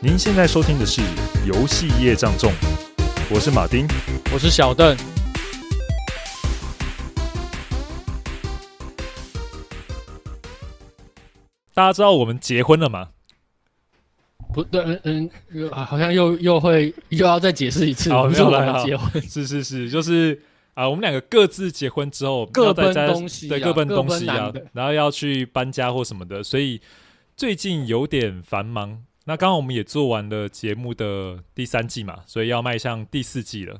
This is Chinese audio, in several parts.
您现在收听的是《游戏业障重》，我是马丁，我是小邓。大家知道我们结婚了吗？不对，嗯嗯，好像又又会又要再解释一次。好，没有来结婚，是是是，就是啊，我们两个各自结婚之后，各奔东西，对，各奔东西啊，然后要去搬家或什么的，所以最近有点繁忙。那刚刚我们也做完了节目的第三季嘛，所以要迈向第四季了。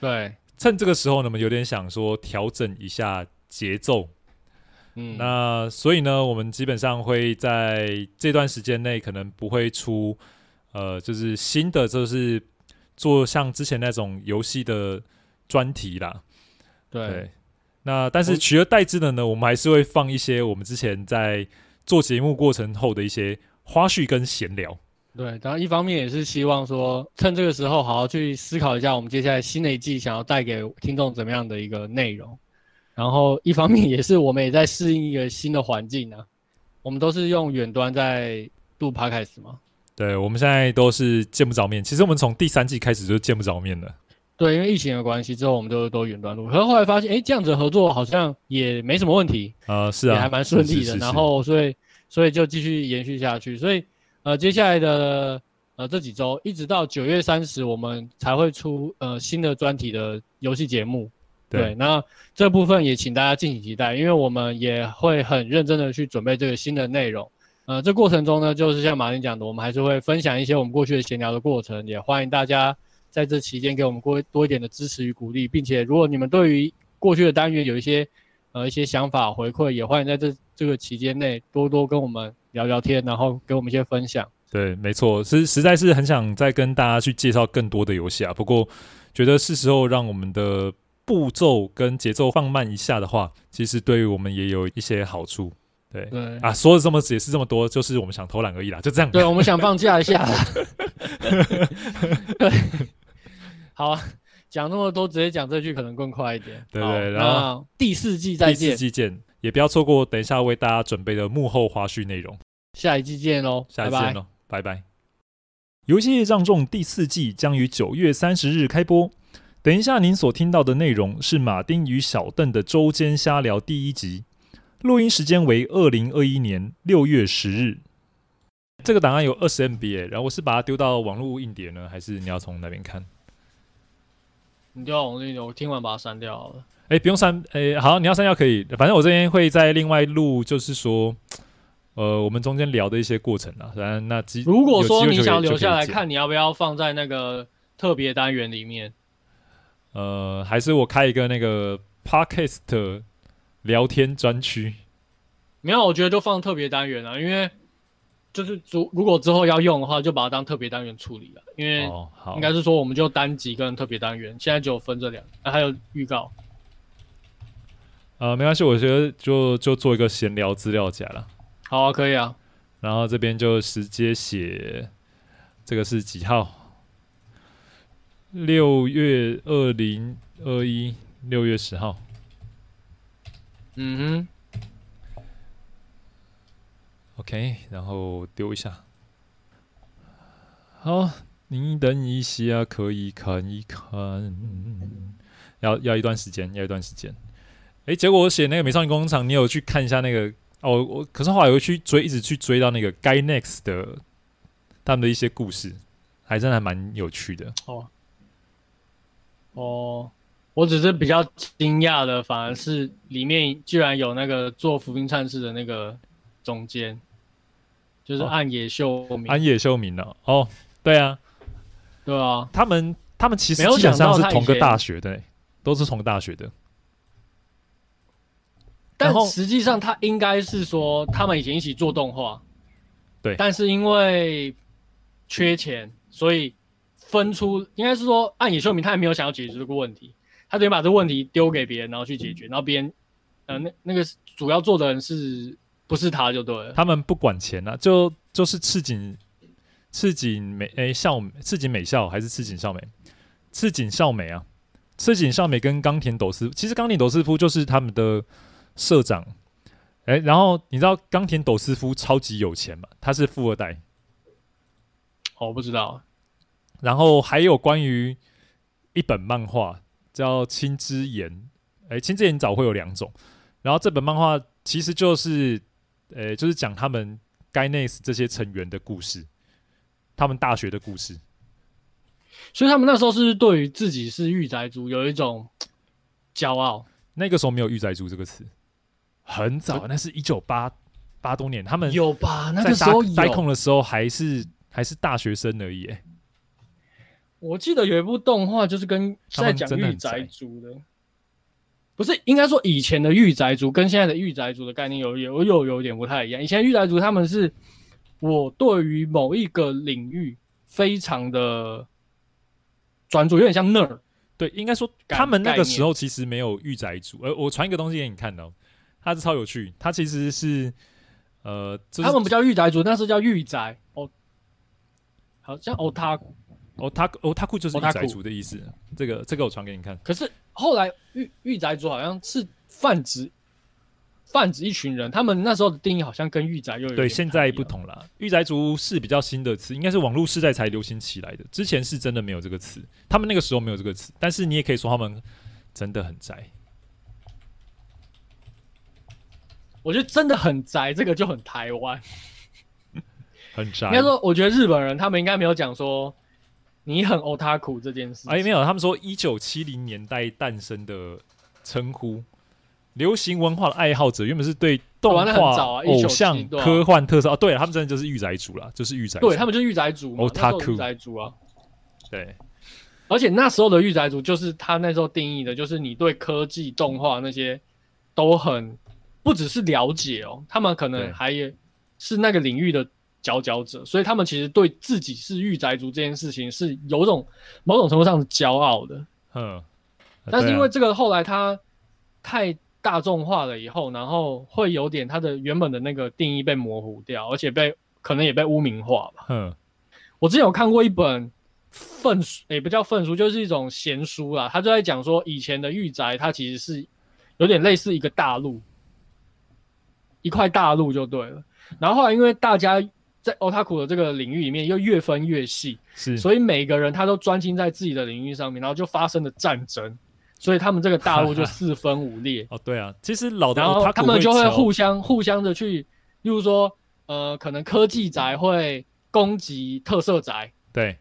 对，趁这个时候呢，我们有点想说调整一下节奏。嗯，那所以呢，我们基本上会在这段时间内可能不会出，呃，就是新的，就是做像之前那种游戏的专题啦。对，对，那但是取而代之的呢，我们还是会放一些我们之前在做节目过程后的一些。花絮跟闲聊，对，然后一方面也是希望说，趁这个时候好好去思考一下，我们接下来新的一季想要带给听众怎么样的一个内容。然后一方面也是我们也在适应一个新的环境呢、啊。我们都是用远端在录 Podcast 嘛？对，我们现在都是见不着面。其实我们从第三季开始就见不着面了。对，因为疫情的关系，之后我们就都远端录。可是后来发现，哎，这样子合作好像也没什么问题啊、呃，是啊，也还蛮顺利的。是是是是然后所以。所以就继续延续下去，所以呃接下来的呃这几周，一直到九月三十，我们才会出呃新的专题的游戏节目。对，那这部分也请大家敬请期待，因为我们也会很认真的去准备这个新的内容。呃，这过程中呢，就是像马丁讲的，我们还是会分享一些我们过去的闲聊的过程，也欢迎大家在这期间给我们多多一点的支持与鼓励，并且如果你们对于过去的单元有一些呃一些想法回馈，也欢迎在这。这个期间内多多跟我们聊聊天，然后给我们一些分享。对，没错，是实在是很想再跟大家去介绍更多的游戏啊。不过觉得是时候让我们的步骤跟节奏放慢一下的话，其实对于我们也有一些好处。对，对啊，说了这么解释这么多，就是我们想偷懒而已啦，就这样。对，我们想放假一下。对，好啊，讲那么多，直接讲这句可能更快一点。对对，然后第四季再见。第四季见。也不要错过，等一下为大家准备的幕后花絮内容。下一季见喽，下一季见喽，拜拜。游戏业障重第四季将于九月三十日开播。等一下您所听到的内容是马丁与小邓的周间瞎聊第一集，录音时间为二零二一年六月十日。这个档案有二十 MB，然后我是把它丢到网络硬碟呢，还是你要从哪边看？你丢到网络硬碟，我听完把它删掉了。哎，不用删，哎，好，你要删掉可以，反正我这边会在另外录，就是说，呃，我们中间聊的一些过程啊，反正那如果说你想留下来看，你要不要放在那个特别单元里面？呃，还是我开一个那个 Podcast 聊天专区？没有，我觉得就放特别单元啊，因为就是如如果之后要用的话，就把它当特别单元处理了，因为应该是说我们就单集跟特别单元，现在只有分这两还有预告。呃，没关系，我觉得就就做一个闲聊资料夹了。好啊，可以啊。然后这边就直接写，这个是几号？六月二零二一，六月十号。嗯哼。OK，然后丢一下。好，你等一下，可以看一看。要要一段时间，要一段时间。哎，结果我写那个美少女工厂，你有去看一下那个？哦，我可是后来又去追，一直去追到那个 Gainax 的他们的一些故事，还真的还蛮有趣的。哦，哦，我只是比较惊讶的，反而是里面居然有那个做福音战士的那个总监，就是岸野秀明。岸野秀明呢？哦，对啊，对啊，他们他们其实基本上是同个大学的，都是同个大学的。但实际上，他应该是说他们以前一起做动画，对。但是因为缺钱，所以分出应该是说暗野秀明他也没有想要解决这个问题，他等于把这个问题丢给别人，然后去解决，然后别人，呃，那那个主要做的人是不是他就对了？他们不管钱啊，就就是赤井赤井美诶孝赤井美笑还是赤井孝美赤井孝美啊，赤井笑美跟冈田斗司，其实冈田斗司夫就是他们的。社长，哎、欸，然后你知道冈田斗司夫超级有钱嘛？他是富二代。哦，我不知道。然后还有关于一本漫画叫《青之炎》，哎，《青之炎》早会有两种。然后这本漫画其实就是，呃，就是讲他们 Gainax 这些成员的故事，他们大学的故事。所以他们那时候是对于自己是御宅族有一种骄傲。那个时候没有御宅族这个词，很早，那是一九八八多年，他们有吧？那个时候在 Daikon 的时候还是还是大学生而已。我记得有一部动画就是跟在讲御宅族的，不是应该说以前的御宅族跟现在的御宅族的概念有有又有点不太一样。以前御宅族他们是我对于某一个领域非常的专注，有点像 nerd。对，应该说他们那个时候其实没有御宅族。呃，我传一个东西给你看哦，它是超有趣。它其实是呃，就是、他们不叫御宅族，那是叫御宅哦，好像 otaku。哦，他哦，他酷就是御宅族的意思。这个这个我传给你看。可是后来御御宅族好像是泛指泛指一群人，他们那时候的定义好像跟御宅又有对现在不同了。御宅族是比较新的词，应该是网络时代才流行起来的。之前是真的没有这个词，他们那个时候没有这个词。但是你也可以说他们真的很宅。我觉得真的很宅，这个就很台湾，很宅。应该说，我觉得日本人他们应该没有讲说。你很 otaku 这件事？哎，没有，他们说一九七零年代诞生的称呼，流行文化的爱好者原本是对动画、啊、偶像、科幻特色啊。对，他们真的就是御宅族啦，就是御宅。对他们就是御宅族，otaku 御宅族啊。对，而且那时候的御宅族就是他那时候定义的，就是你对科技、动画那些都很不只是了解哦，他们可能还也是那个领域的。佼佼者，所以他们其实对自己是御宅族这件事情是有种某种程度上的骄傲的。嗯，但是因为这个后来它太大众化了以后，然后会有点它的原本的那个定义被模糊掉，而且被可能也被污名化吧。嗯，我之前有看过一本粪书，也不叫粪书，就是一种闲书啦。他就在讲说，以前的御宅它其实是有点类似一个大陆，一块大陆就对了。然后后来因为大家在 Otaku 的这个领域里面，又越分越细，是，所以每个人他都专心在自己的领域上面，然后就发生了战争，所以他们这个大陆就四分五裂。哦，对啊，其实老的，然后他们就会互相互相的去，例如说，呃，可能科技宅会攻击特色宅，对，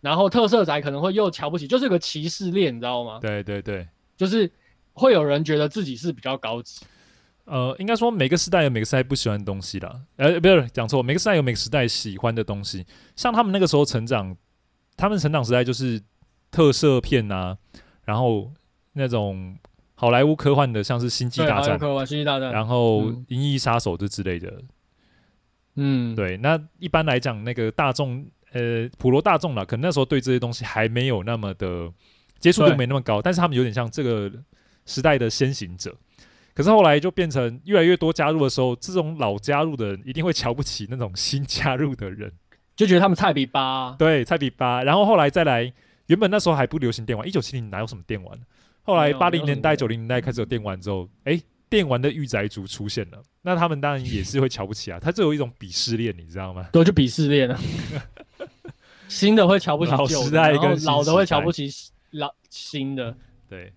然后特色宅可能会又瞧不起，就是个歧视链，你知道吗？对对对，就是会有人觉得自己是比较高级。呃，应该说每个时代有每个时代不喜欢的东西啦。呃，不是讲错，每个时代有每个时代喜欢的东西。像他们那个时候成长，他们成长时代就是特摄片啊，然后那种好莱坞科幻的，像是星际大战、科幻、星际大战，然后《银翼杀手》这之类的。嗯，对。那一般来讲，那个大众，呃，普罗大众啦，可能那时候对这些东西还没有那么的接触度没那么高，但是他们有点像这个时代的先行者。可是后来就变成越来越多加入的时候，这种老加入的人一定会瞧不起那种新加入的人，就觉得他们菜比八啊。对，菜比八。然后后来再来，原本那时候还不流行电玩，一九七零哪有什么电玩？后来八零年代、九零年代开始有电玩之后，哎，电玩的御宅族出现了，那他们当然也是会瞧不起啊。他就有一种鄙视链，你知道吗？对，就鄙视链啊。新的会瞧不起旧的，然后老的会瞧不起老新的。对。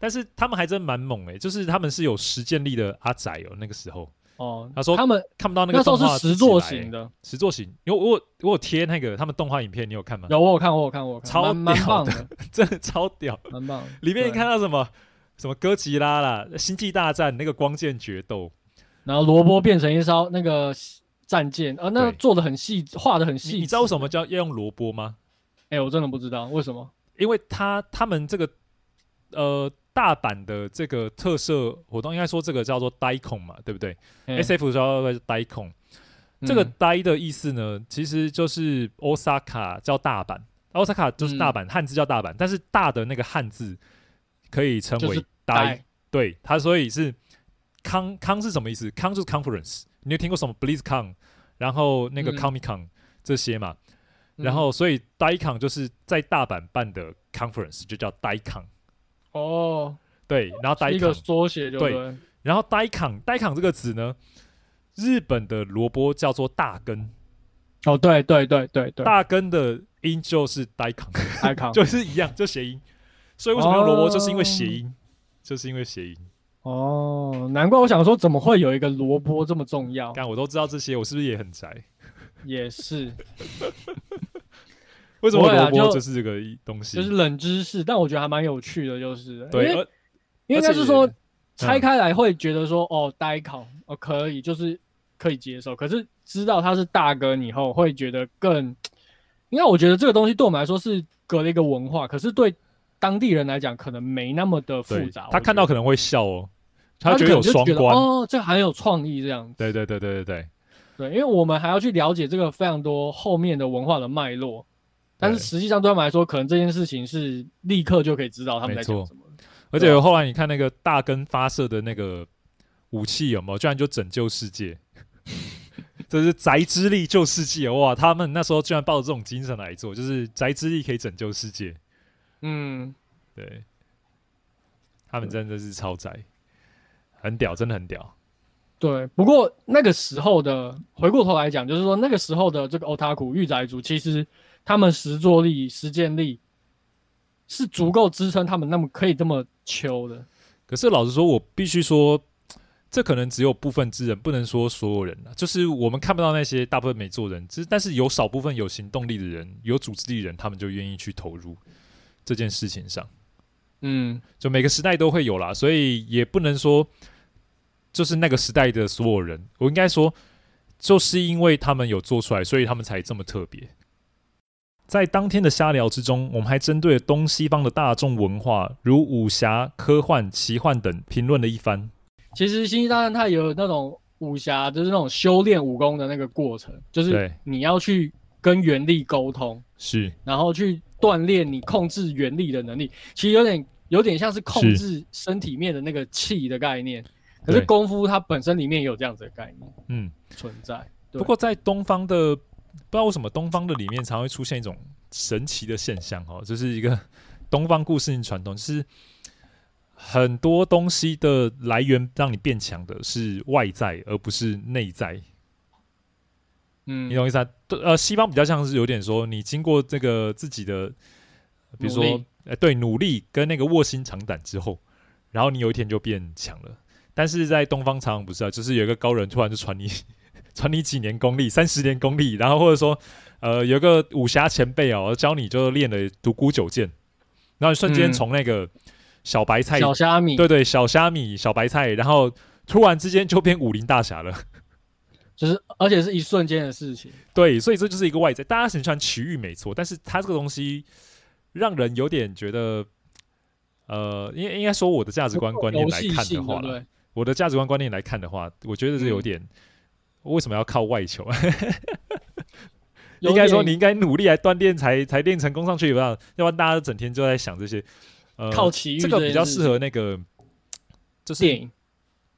但是他们还真蛮猛诶、欸，就是他们是有实践力的阿仔哦、喔，那个时候哦，他说他们看不到那个动画、欸、那时候是实作型的，实作型，因为我我贴那个他们动画影片，你有看吗？有，我有看，我有看，我有看，超蛮棒的，真的超屌，蛮棒。里面你看到什么？什么哥吉拉啦，星际大战那个光剑决斗，然后萝卜变成一艘那个战舰，啊，那个做的很细，画的很细。你知道为什么叫要用萝卜吗？哎、欸，我真的不知道为什么，因为他他们这个呃。大阪的这个特色活动，应该说这个叫做 Daikon 嘛，对不对？SF 叫 Daikon，这个 Dai 的意思呢，其实就是 Osaka 叫大阪，Osaka 就是大阪，汉字叫大阪，但是大的那个汉字可以称为 Dai，对它，所以是康康是什么意思？康就是 Conference，你有听过什么？BlizzCon，然后那个 Comic Con 这些嘛，然后所以 DaiCon 就是在大阪办的 Conference，就叫 Daikon。哦，对，然后呆一个缩写就对，对，然后呆扛呆扛这个词呢，日本的萝卜叫做大根，哦，对对对对对，大根的音就是呆扛，呆扛 就是一样，就谐音。所以为什么用萝卜，就是因为谐音，就是因为谐音。哦，难怪我想说，怎么会有一个萝卜这么重要？但，我都知道这些，我是不是也很宅？也是。为什么萝卜就是这个东西？就是冷知识，但我觉得还蛮有趣的，就是对，因为应该是说拆开来会觉得说，哦，呆考哦可以，就是可以接受。可是知道他是大根以后，会觉得更，因为我觉得这个东西对我们来说是隔了一个文化，可是对。当地人来讲，可能没那么的复杂。他看到可能会笑哦，他觉得有双关哦，这很有创意这样子。对对对对对对对，因为我们还要去了解这个非常多后面的文化的脉络，但是实际上对他们来说，可能这件事情是立刻就可以知道他们在讲什么。而且后来你看那个大根发射的那个武器有没有？居然就拯救世界，这是宅之力救世界哇！他们那时候居然抱着这种精神来做，就是宅之力可以拯救世界。嗯，对，他们真的是超宅，很屌，真的很屌。对，不过那个时候的回过头来讲，就是说那个时候的这个 Otaku 御宅族，其实他们实作力、实践力是足够支撑他们那么可以这么求的。可是老实说，我必须说，这可能只有部分之人，不能说所有人啊。就是我们看不到那些大部分没做人，只但是有少部分有行动力的人、有组织力的人，他们就愿意去投入。这件事情上，嗯，就每个时代都会有啦，所以也不能说就是那个时代的所有人，我应该说，就是因为他们有做出来，所以他们才这么特别。在当天的瞎聊之中，我们还针对了东西方的大众文化，如武侠、科幻、奇幻等评论了一番。其实《星际大战》它有那种武侠，就是那种修炼武功的那个过程，就是你要去跟原力沟通，是，然后去。锻炼你控制原力的能力，其实有点有点像是控制身体面的那个气的概念。可是功夫它本身里面也有这样子的概念，嗯，存在。不过在东方的，不知道为什么东方的里面常会出现一种神奇的现象哦，就是一个东方故事性传统，就是很多东西的来源让你变强的是外在，而不是内在。嗯，你懂意思啊？呃，西方比较像是有点说，你经过这个自己的，比如说，呃，对，努力跟那个卧薪尝胆之后，然后你有一天就变强了。但是在东方常常不是啊，就是有一个高人突然就传你，传你几年功力，三十年功力，然后或者说，呃，有个武侠前辈哦，教你就练了独孤九剑，然后你瞬间从那个小白菜、小虾米，对对，小虾米、小白菜，然后突然之间就变武林大侠了。就是，而且是一瞬间的事情。对，所以这就是一个外在，大家很喜欢奇遇，没错。但是它这个东西让人有点觉得，呃，应应该说我的价值观观念来看的话，对我的价值观观念来看的话，我觉得是有点，嗯、为什么要靠外求？应该说你应该努力来锻炼，才才练成功上去，有没有？要不然大家整天就在想这些，呃，靠奇遇，这个比较适合那个，就是电影。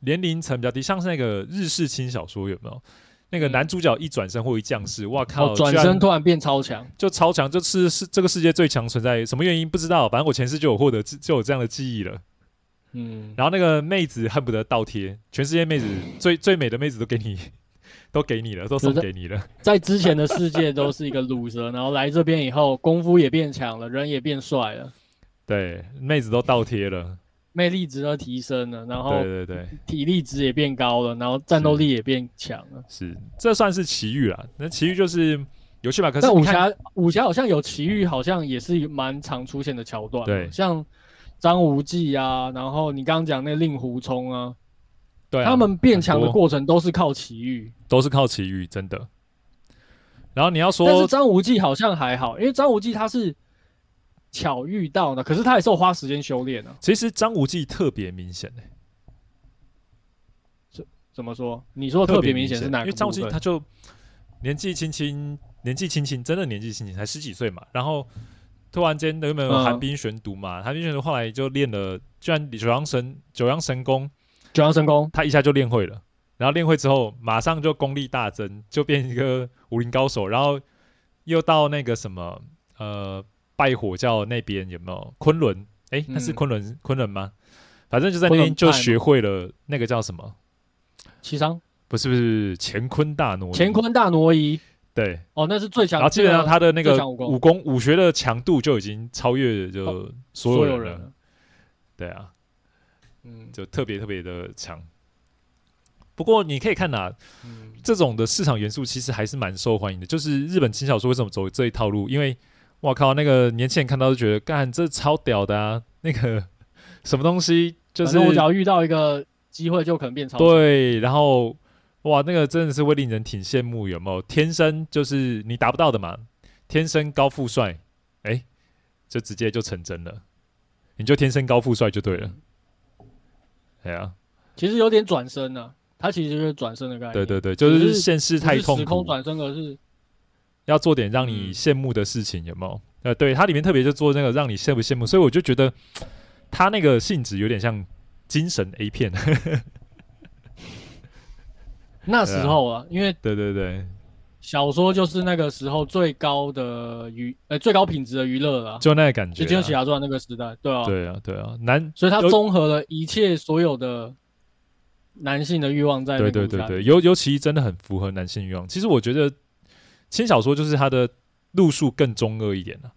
年龄层比较低，像是那个日式轻小说有没有？那个男主角一转身或一降世，哇靠！转身突然变超强，就超强，就是是这个世界最强存在。什么原因不知道，反正我前世就有获得，就有这样的记忆了。嗯，然后那个妹子恨不得倒贴，全世界妹子 最最美的妹子都给你，都给你了，都送给你了。在之前的世界都是一个鲁蛇，然后来这边以后，功夫也变强了，人也变帅了。对，妹子都倒贴了。魅力值都提升了，然后对对对，体力值也变高了，然后战斗力也变强了。是，是，这算是奇遇啦。那奇遇就是游戏吧？可是武侠武侠好像有奇遇，好像也是蛮常出现的桥段。对，像张无忌啊，然后你刚刚讲那令狐冲啊，对啊，他们变强的过程都是靠奇遇，都是靠奇遇，真的。然后你要说，但是张无忌好像还好，因为张无忌他是。巧遇到的，可是他也是有花时间修炼啊。其实张无忌特别明显呢、欸，怎怎么说？你说特别明显是哪个？因为张无忌他就年纪轻轻，年纪轻轻，真的年纪轻轻，才十几岁嘛。然后突然间有没有寒冰玄毒嘛？寒冰玄毒后来就练了，居然九阳神九阳神功，九阳神功他一下就练会了。然后练会之后，马上就功力大增，就变一个武林高手。然后又到那个什么呃。拜火教那边有没有昆仑？哎、欸，那是昆仑、嗯、昆仑吗？反正就在那边就学会了那个叫什么？七伤？不是不是乾坤大挪移。乾坤大挪移。对，哦，那是最强。然后基本上他的那个武功武学的强度就已经超越就所有人了。所有人了对啊，嗯，就特别特别的强。不过你可以看呐、啊，嗯，这种的市场元素其实还是蛮受欢迎的。就是日本轻小说为什么走这一套路？因为我靠，那个年轻人看到就觉得，干这超屌的啊！那个什么东西，就是我只要遇到一个机会，就可能变超。对，然后哇，那个真的是会令人挺羡慕，有没有？天生就是你达不到的嘛，天生高富帅，哎，就直接就成真了，你就天生高富帅就对了。哎呀，其实有点转身呢、啊。他其实就是转身的概念，对对对，就是现世太痛苦，时空转身，而是要做点让你羡慕的事情，有没有？呃，对，它里面特别就做那个让你羡不羡慕，所以我就觉得他那个性质有点像精神 A 片。那时候啊，因为对 对对，小说就是那个时候最高的娱，呃，最高品质的娱乐了，就那个感觉，就《金庸奇侠传》那个时代，对啊，对啊，对啊，男，所以它综合了一切所有的。男性的欲望在对对对对，尤尤其真的很符合男性欲望。其实我觉得轻小说就是它的路数更中二一点了，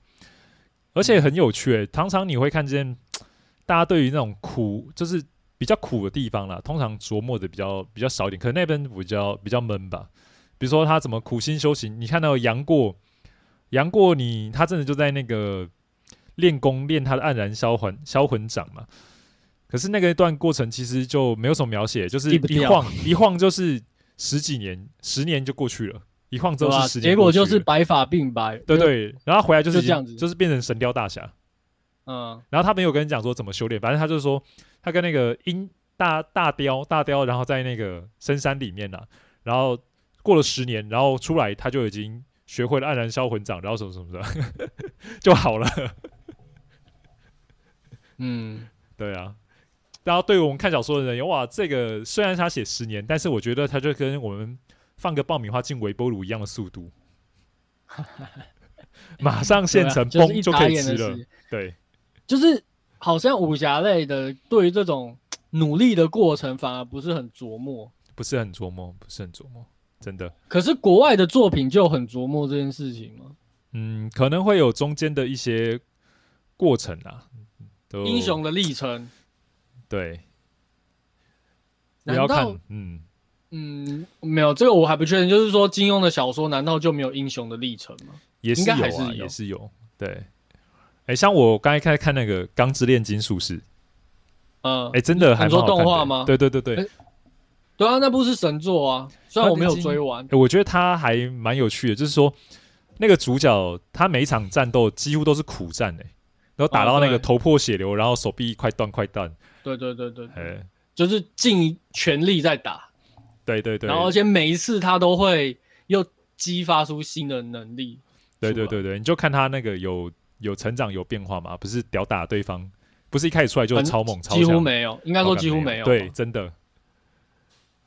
而且很有趣、欸。常常你会看见 大家对于那种苦，就是比较苦的地方啦，通常琢磨的比较比较少一点。可能那边比较比较闷吧。比如说他怎么苦心修行，你看到杨过，杨过你他真的就在那个练功练他的黯然销魂销魂掌嘛。可是那个一段过程其实就没有什么描写，就是一晃一晃就是十几年，十年就过去了，一晃之后是十年，结果就是白发鬓白，对对，然后回来就是就这样子，就是变成神雕大侠，嗯，然后他没有跟你讲说怎么修炼，反正他就说他跟那个鹰大大雕大雕，然后在那个深山里面呐、啊，然后过了十年，然后出来他就已经学会了黯然销魂掌，然后什么什么的 就好了，嗯，对啊。然后对于我们看小说的人，哇，这个虽然他写十年，但是我觉得他就跟我们放个爆米花进微波炉一样的速度，马上现成，嘣、啊、就可以吃了。对，就是好像武侠类的，对于这种努力的过程反而不是很琢磨，不是很琢磨，不是很琢磨，真的。可是国外的作品就很琢磨这件事情吗？嗯，可能会有中间的一些过程啊，英雄的历程。对，你要看嗯嗯没有这个我还不确定，就是说金庸的小说难道就没有英雄的历程吗？也是有啊，应该还是有也是有。对，哎、欸，像我刚才看看那个《钢之炼金术士》，嗯，哎、欸，真的还蛮好看的。你说动画吗？对对对对，欸，对啊，那部是神作啊，虽然我没有追完，欸、我觉得他还蛮有趣的，就是说那个主角他每一场战斗几乎都是苦战哎、欸，然后打到那个头破血流，哦、然后手臂快断快断。对对对对，哎，就是尽全力在打，对对对，然后而且每一次他都会又激发出新的能力，对对对对，你就看他那个有有成长有变化嘛，不是屌打对方，不是一开始出来就超猛超强，几乎没有，应该说几乎没有，对，真的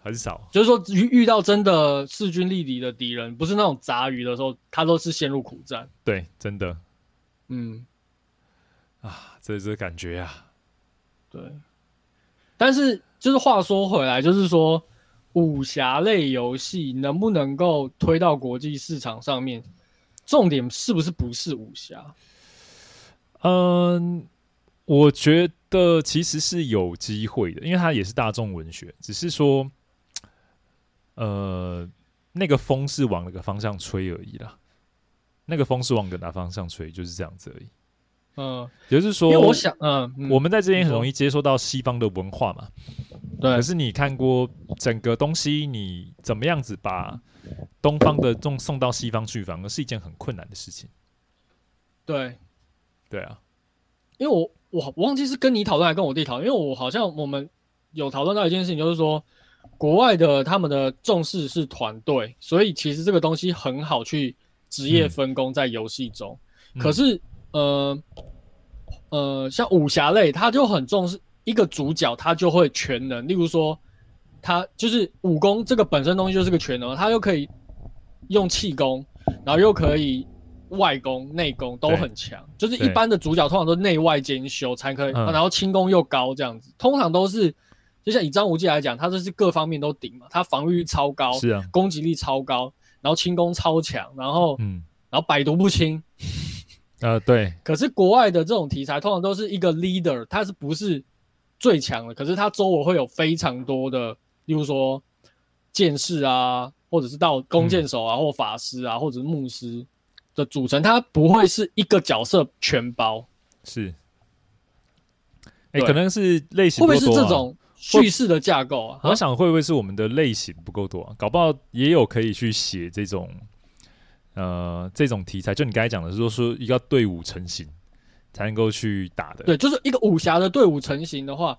很少，就是说遇遇到真的势均力敌的敌人，不是那种杂鱼的时候，他都是陷入苦战，对，真的，嗯，啊，这这感觉啊，对。但是，就是话说回来，就是说，武侠类游戏能不能够推到国际市场上面，重点是不是不是武侠？嗯，我觉得其实是有机会的，因为它也是大众文学，只是说，呃，那个风是往哪个方向吹而已啦。那个风是往哪方向吹，就是这样子而已。嗯，也就是说，因为我想，嗯，嗯我们在这边很容易接受到西方的文化嘛。对。可是你看过整个东西，你怎么样子把东方的送送到西方去，反而是一件很困难的事情。对。对啊。因为我我我忘记是跟你讨论还是跟我弟讨论，因为我好像我们有讨论到一件事情，就是说国外的他们的重视是团队，所以其实这个东西很好去职业分工在游戏中。嗯、可是。呃呃，像武侠类，他就很重视一个主角，他就会全能。例如说，他就是武功这个本身东西就是个全能，他又可以用气功，然后又可以外功、内功都很强。就是一般的主角通常都内外兼修才可以，啊、然后轻功又高这样子。通常都是，就像以张无忌来讲，他这是各方面都顶嘛，他防御力超高，是啊，攻击力超高。然后轻功超强，然后嗯，然后百毒不侵。呃，对。可是国外的这种题材通常都是一个 leader，他是不是最强的？可是他周围会有非常多的，例如说剑士啊，或者是到弓箭手啊，嗯、或法师啊，或者是牧师的组成，他不会是一个角色全包。是。哎、欸，可能是类型、啊、会不会是这种叙事的架构啊？我想会不会是我们的类型不够多啊？搞不好也有可以去写这种。呃，这种题材就你刚才讲的是说，说一个队伍成型才能够去打的。对，就是一个武侠的队伍成型的话，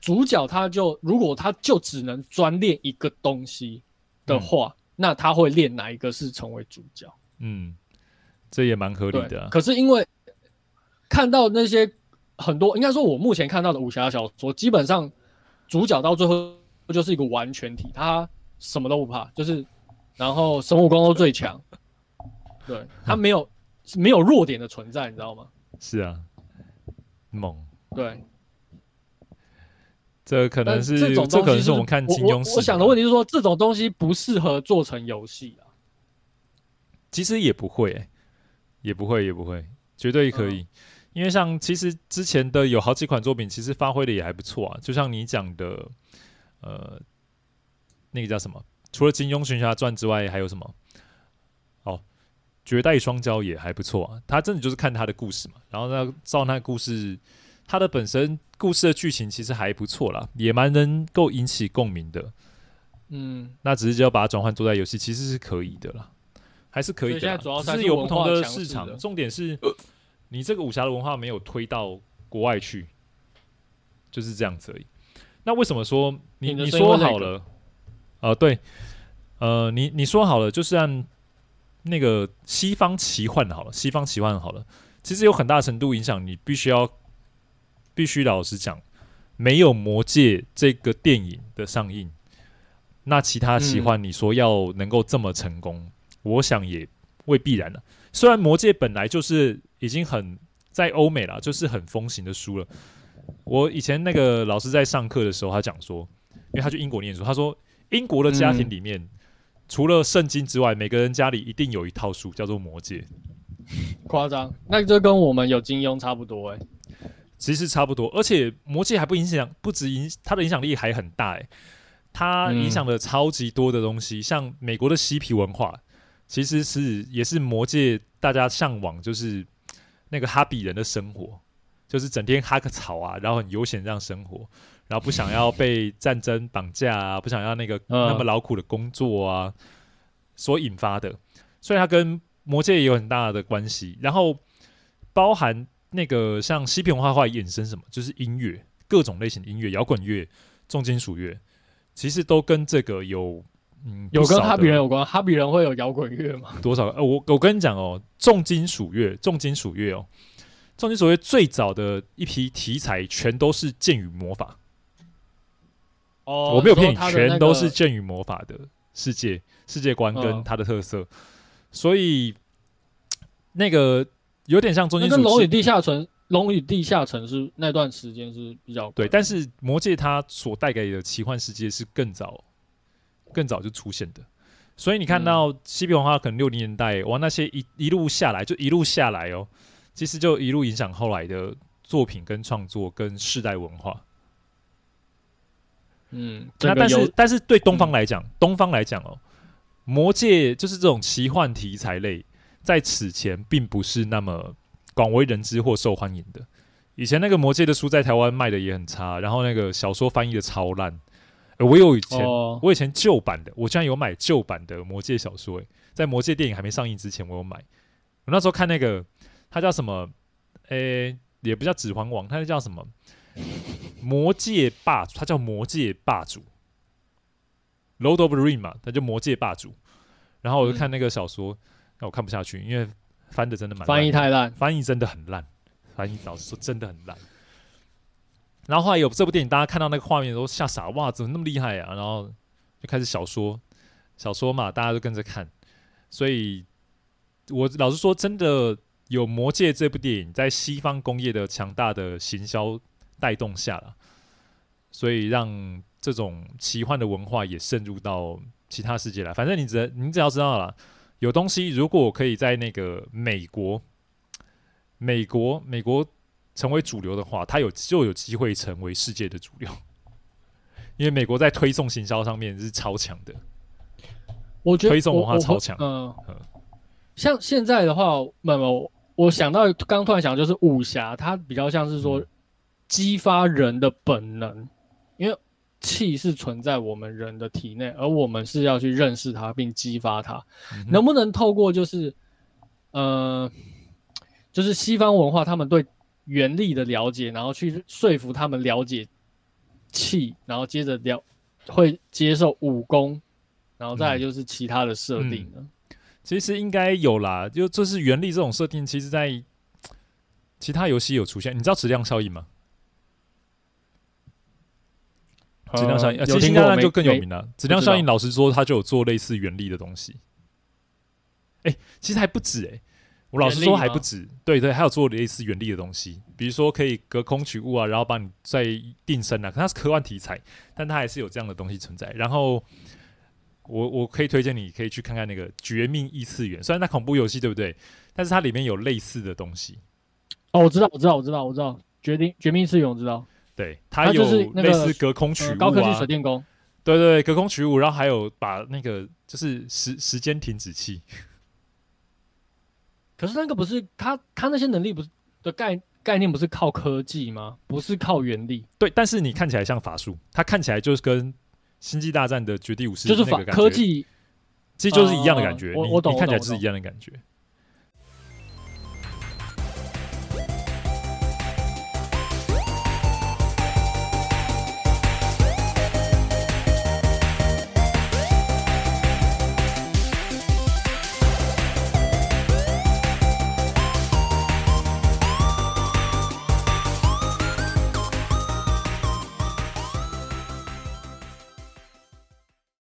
主角他就如果他就只能专练一个东西的话，嗯、那他会练哪一个是成为主角？嗯，这也蛮合理的、啊。可是因为看到那些很多，应该说我目前看到的武侠小说，基本上主角到最后就是一个完全体，他什么都不怕，就是然后生物功都最强。对，他没有没有弱点的存在，你知道吗？是啊，猛。对，这可能是这种这可能是我们看金庸我我，我想的问题是说，这种东西不适合做成游戏啊。其实也不会、欸，也不会，也不会，绝对可以。嗯、因为像其实之前的有好几款作品，其实发挥的也还不错啊。就像你讲的，呃，那个叫什么？除了金庸群侠传之外，还有什么？哦绝代双骄也还不错啊，他真的就是看他的故事嘛，然后呢，照那个故事，他的本身故事的剧情其实还不错啦，也蛮能够引起共鸣的。嗯，那只是就要把它转换做在游戏，其实是可以的啦，还是可以的。现在主要是有不同的市场，重点是 你这个武侠的文化没有推到国外去，就是这样子而已。那为什么说你你说好了？呃，对，呃，你你说好了，就是按。那个西方奇幻好了，西方奇幻好了，其实有很大程度影响。你必须要，必须老实讲，没有《魔戒》这个电影的上映，那其他奇幻你说要能够这么成功，嗯、我想也未必然了。虽然《魔戒》本来就是已经很在欧美了，就是很风行的书了。我以前那个老师在上课的时候，他讲说，因为他去英国念书，他说英国的家庭里面。嗯除了圣经之外，每个人家里一定有一套书，叫做《魔戒》。夸张，那就跟我们有金庸差不多哎。其实差不多，而且《魔戒》还不影响，不止影，它的影响力还很大哎。它影响了超级多的东西，嗯、像美国的嬉皮文化，其实是也是《魔戒》大家向往，就是那个哈比人的生活，就是整天哈个草啊，然后很悠闲这样生活。然后不想要被战争绑架啊，不想要那个那么劳苦的工作啊，所引发的，所以它跟魔界也有很大的关系。然后包含那个像西皮文化会衍生什么，就是音乐，各种类型的音乐，摇滚乐、重金属乐，其实都跟这个有嗯有跟哈比人有关。哈比人会有摇滚乐吗？多少？呃，我我跟你讲哦，重金属乐，重金属乐哦，重金属乐最早的一批题材全都是剑与魔法。哦我没有骗你，那个、全都是剑与魔法的世界世界观跟它的特色，哦、所以那个有点像中间。跟《龙与地下城》《龙与地下城》是那段时间是比较对，但是魔界它所带给的奇幻世界是更早更早就出现的，所以你看到西皮文化可能六零年代哇，那些一一路下来就一路下来哦，其实就一路影响后来的作品跟创作跟世代文化。嗯，那但是但是对东方来讲，嗯、东方来讲哦，魔界就是这种奇幻题材类，在此前并不是那么广为人知或受欢迎的。以前那个魔界的书在台湾卖的也很差，然后那个小说翻译的超烂。呃，我有以前、哦、我以前旧版的，我居然有买旧版的魔戒小说。诶，在魔戒电影还没上映之前，我有买。我那时候看那个，它叫什么？诶，也不叫指环王，它是叫什么？魔戒霸主，它叫魔戒霸主，Lord of the Ring 嘛，它就魔戒霸主。然后我就看那个小说，那、嗯、我看不下去，因为翻的真的蛮，翻译太烂，翻译真的很烂，翻译老实说真的很烂。然后后来有这部电影，大家看到那个画面都吓傻，哇，怎么那么厉害啊？然后就开始小说，小说嘛，大家都跟着看。所以我老实说，真的有魔戒这部电影，在西方工业的强大的行销。带动下了，所以让这种奇幻的文化也渗入到其他世界来，反正你只你只要知道了，有东西如果可以在那个美国，美国美国成为主流的话，它有就有机会成为世界的主流，因为美国在推送行销上面是超强的。我觉得推送文化超强。嗯、呃，像现在的话，没有，我想到刚突然想就是武侠，它比较像是说激发人的本能，嗯、因为气是存在我们人的体内，而我们是要去认识它并激发它。嗯、能不能透过就是呃，就是西方文化他们对原力的了解，然后去说服他们了解气，然后接着了会接受武功。然后再来就是其他的设定了、嗯嗯，其实应该有啦，就这是原力这种设定，其实在其他游戏有出现。你知道质量效应吗？质、呃、量效应，其实就更有名了。质量效应，老实说，它就有做类似原力的东西。哎，其实还不止哎、欸，我老实说还不止。对对，还有做类似原力的东西，比如说可以隔空取物啊，然后帮你再定身啊。可它是科幻题材，但它还是有这样的东西存在。然后。我我可以推荐你，可以去看看那个《绝命异次元》，虽然它恐怖游戏，对不对？但是它里面有类似的东西。哦，我知道，我知道，我知道，我知道，《绝定绝命异次元》，我知道。对，它有类似隔空取物啊，高科技水电工。对对对，隔空取物，然后还有把那个就是时时间停止器。可是那个不是他他那些能力不是的概概念不是靠科技吗？不是靠原力。对，但是你看起来像法术，它看起来就是跟。星际大战的绝地武士就是法科技，其实就是一样的感觉。呃、你我我懂，你看起来就是一样的感觉。